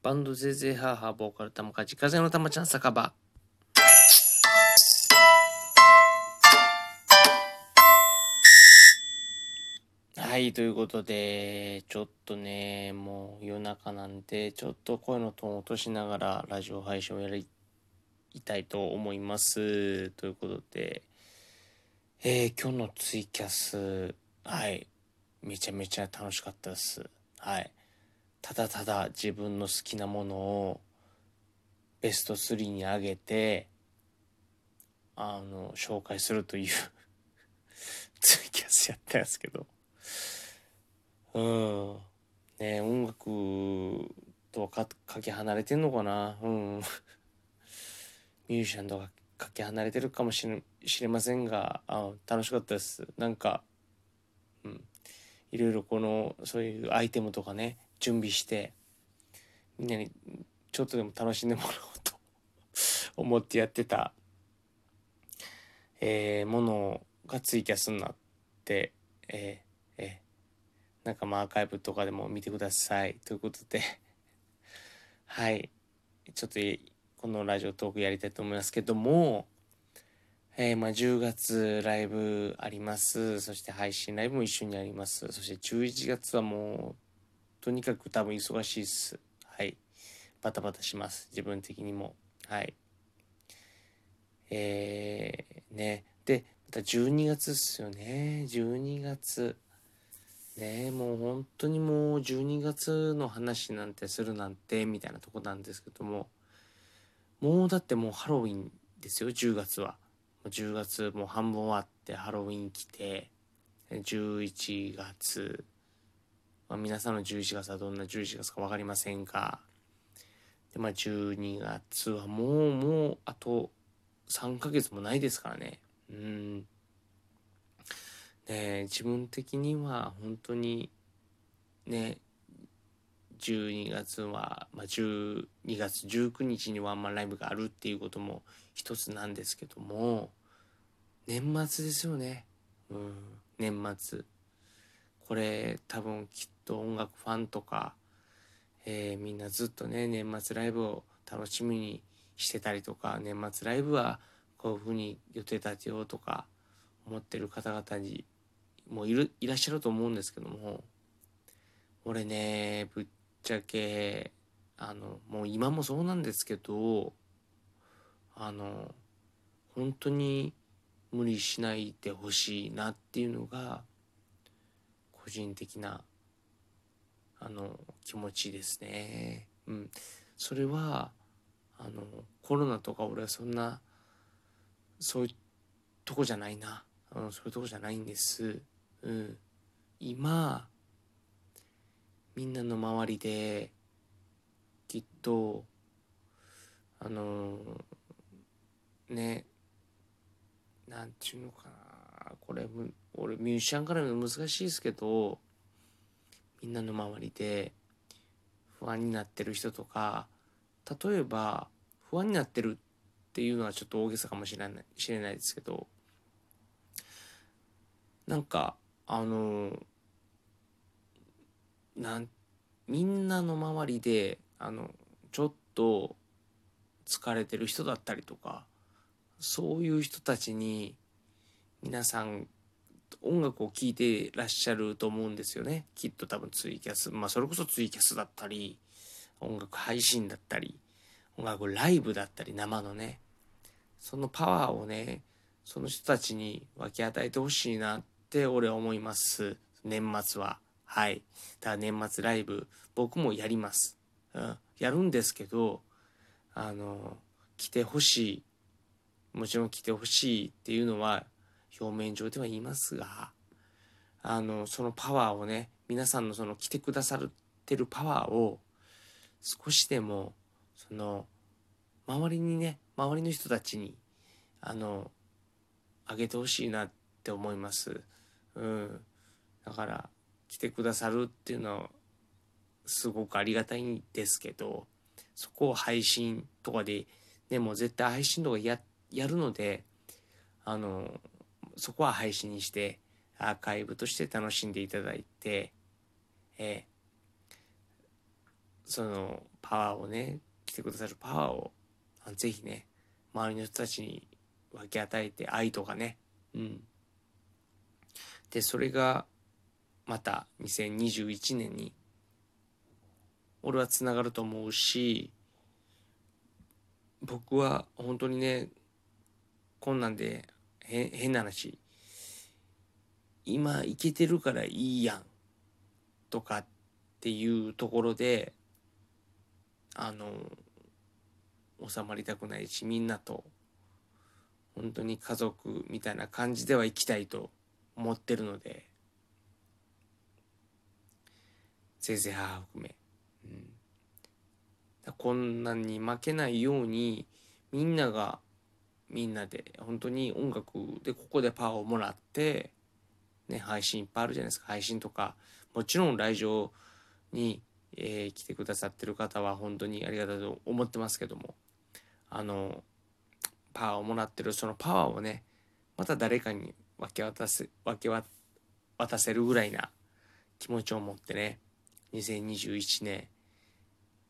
バンドゼーゼーハーハーボーカル玉梶風の玉ちゃん酒場はい、ということで、ちょっとね、もう夜中なんで、ちょっと声のトーンを落としながらラジオ配信をやりたいと思います。ということで、えー今日のツイキャス、はい、めちゃめちゃ楽しかったです。はい。ただただ自分の好きなものをベスト3に上げて、あの、紹介するという ツイキャスやったんですけど、うん。ね音楽とはかかけ離れてんのかな？うん。ミュージシャンとかかけ離れてるかもしれ知れませんがあ楽しかったですなんかうんいろいろこのそういうアイテムとかね準備してみんなにちょっとでも楽しんでもらおうと 思ってやってた、えーものがツイキャスになって、えーえーなんかまあアーカイブとかでも見てください。ということで はい。ちょっとこのラジオトークやりたいと思いますけども、えーまあ10月ライブあります。そして配信ライブも一緒にあります。そして11月はもうとにかく多分忙しいっす。はい。バタバタします。自分的にも。はい。えー、ね。でまた12月っすよね。12月。ねもう本当にもう12月の話なんてするなんてみたいなとこなんですけども。もうだってもうハロウィンですよ10月は。もう10月もう半分終わってハロウィン来て11月、まあ、皆さんの11月はどんな11月か分かりませんがでまあ12月はもうもうあと3ヶ月もないですからね。うん。ね自分的には本当にね12月は、まあ、12月19日にワンマンライブがあるっていうことも一つなんですけども年末ですよね。うん。年末。これ多分きっと音楽ファンとか、えーみんなずっとね年末ライブを楽しみにしてたりとか年末ライブはこういうふうに予定立てようとか思ってる方々にもういるいらっしゃると思うんですけども俺ねぶっちゃけあのもう今もそうなんですけどあの本当に無理しないでほしいなっていうのが個人的なあの気持ちですね。うん、それはあのコロナとか俺はそんなそういうとこじゃないな、うん、そういうとこじゃないんです。うん、今みんなの周りできっとあのねなんていうのかなこれ俺ミュージシャンから見るの難しいですけどみんなの周りで不安になってる人とか例えば不安になってるっていうのはちょっと大げさかもしれないしれないですけどなんかあのなんみんなの周りであのちょっと疲れてる人だったりとかそういう人たちに皆さん音楽を聴いてらっしゃると思うんですよね。きっと多分ツイキャス。まあそれこそツイキャスだったり音楽配信だったり音楽ライブだったり生のねそのパワーをねその人たちに分け与えてほしいなって俺は思います。年末は。はい。だから年末ライブ僕もやります、うん、やるんですけどあの来てほしい。もちろん来てほしいっていうのは表面上では言いますがあのそのパワーをね皆さんのその来てくださってるパワーを少しでもその周りにね周りの人たちにあのあげてほしいなって思います。うん、だから来てくださるっていうのはすごくありがたいんですけどそこを配信とかでねもう絶対配信とかややるのであのそこは配信にしてアーカイブとして楽しんでいただいて、えーそのパワーをね来てくださるパワーをぜひね周りの人たちに分け与えて愛とかねうん。でそれがまた2021年に俺はつながると思うし僕は本当にねこんなんで変な話。今いけてるからいいやん。とかっていうところであの収まりたくないしみんなと本当に家族みたいな感じでは生きたいと思ってるので。せいぜい母含め、うん、こんなんに負けないようにみんながみんなで本当に音楽でここでパワーをもらってね配信いっぱいあるじゃないですか。配信とかもちろん来場に、えー、来てくださってる方は本当にありがたいと思ってますけどもあのパワーをもらってるそのパワーをねまた誰かに分け渡せ分け渡せるぐらいな気持ちを持ってね2021年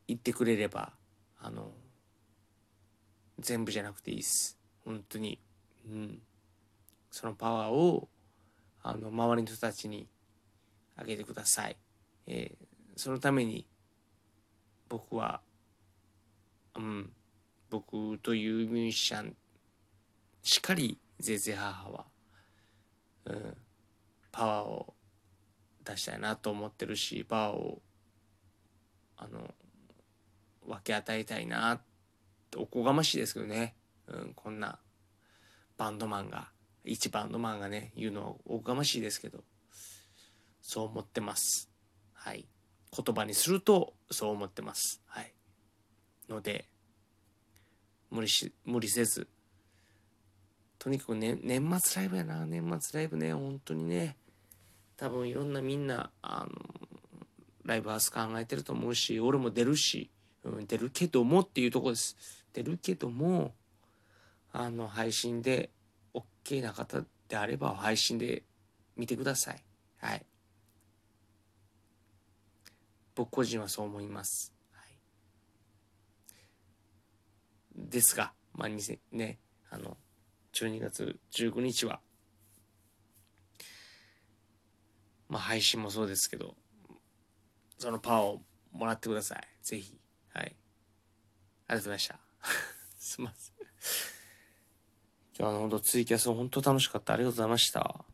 行ってくれればあの全部じゃなくていいです。本当に。うん。そのパワーをあの周りの人たちにあげてください、えー、そのために僕はうん僕というミュージシャンしっかりぜいぜい母は、うん、パワーを出したいなと思ってるしパワーをあの分け与えたいなっておこがましいですけどね、うん、こんなバンドマンが一バンドマンがね言うのはおこがましいですけどそう思ってます。はい。言葉にするとそう思ってます。はい。ので無理し無理せずとにかく、ね、年末ライブやな。年末ライブね本当にね多分いろんなみんなあのライブハウス考えてると思うし俺も出るし、うん、出るけどもっていうとこです。出るけどもあの配信で OK な方であれば配信で見てくださいはい僕個人はそう思います、はい、ですがまあねあの12月15日はまあ配信もそうですけど、そのパワーをもらってください。ぜひ。はい。ありがとうございました。すみません。今日は本当ツイキャス本当楽しかった。ありがとうございました。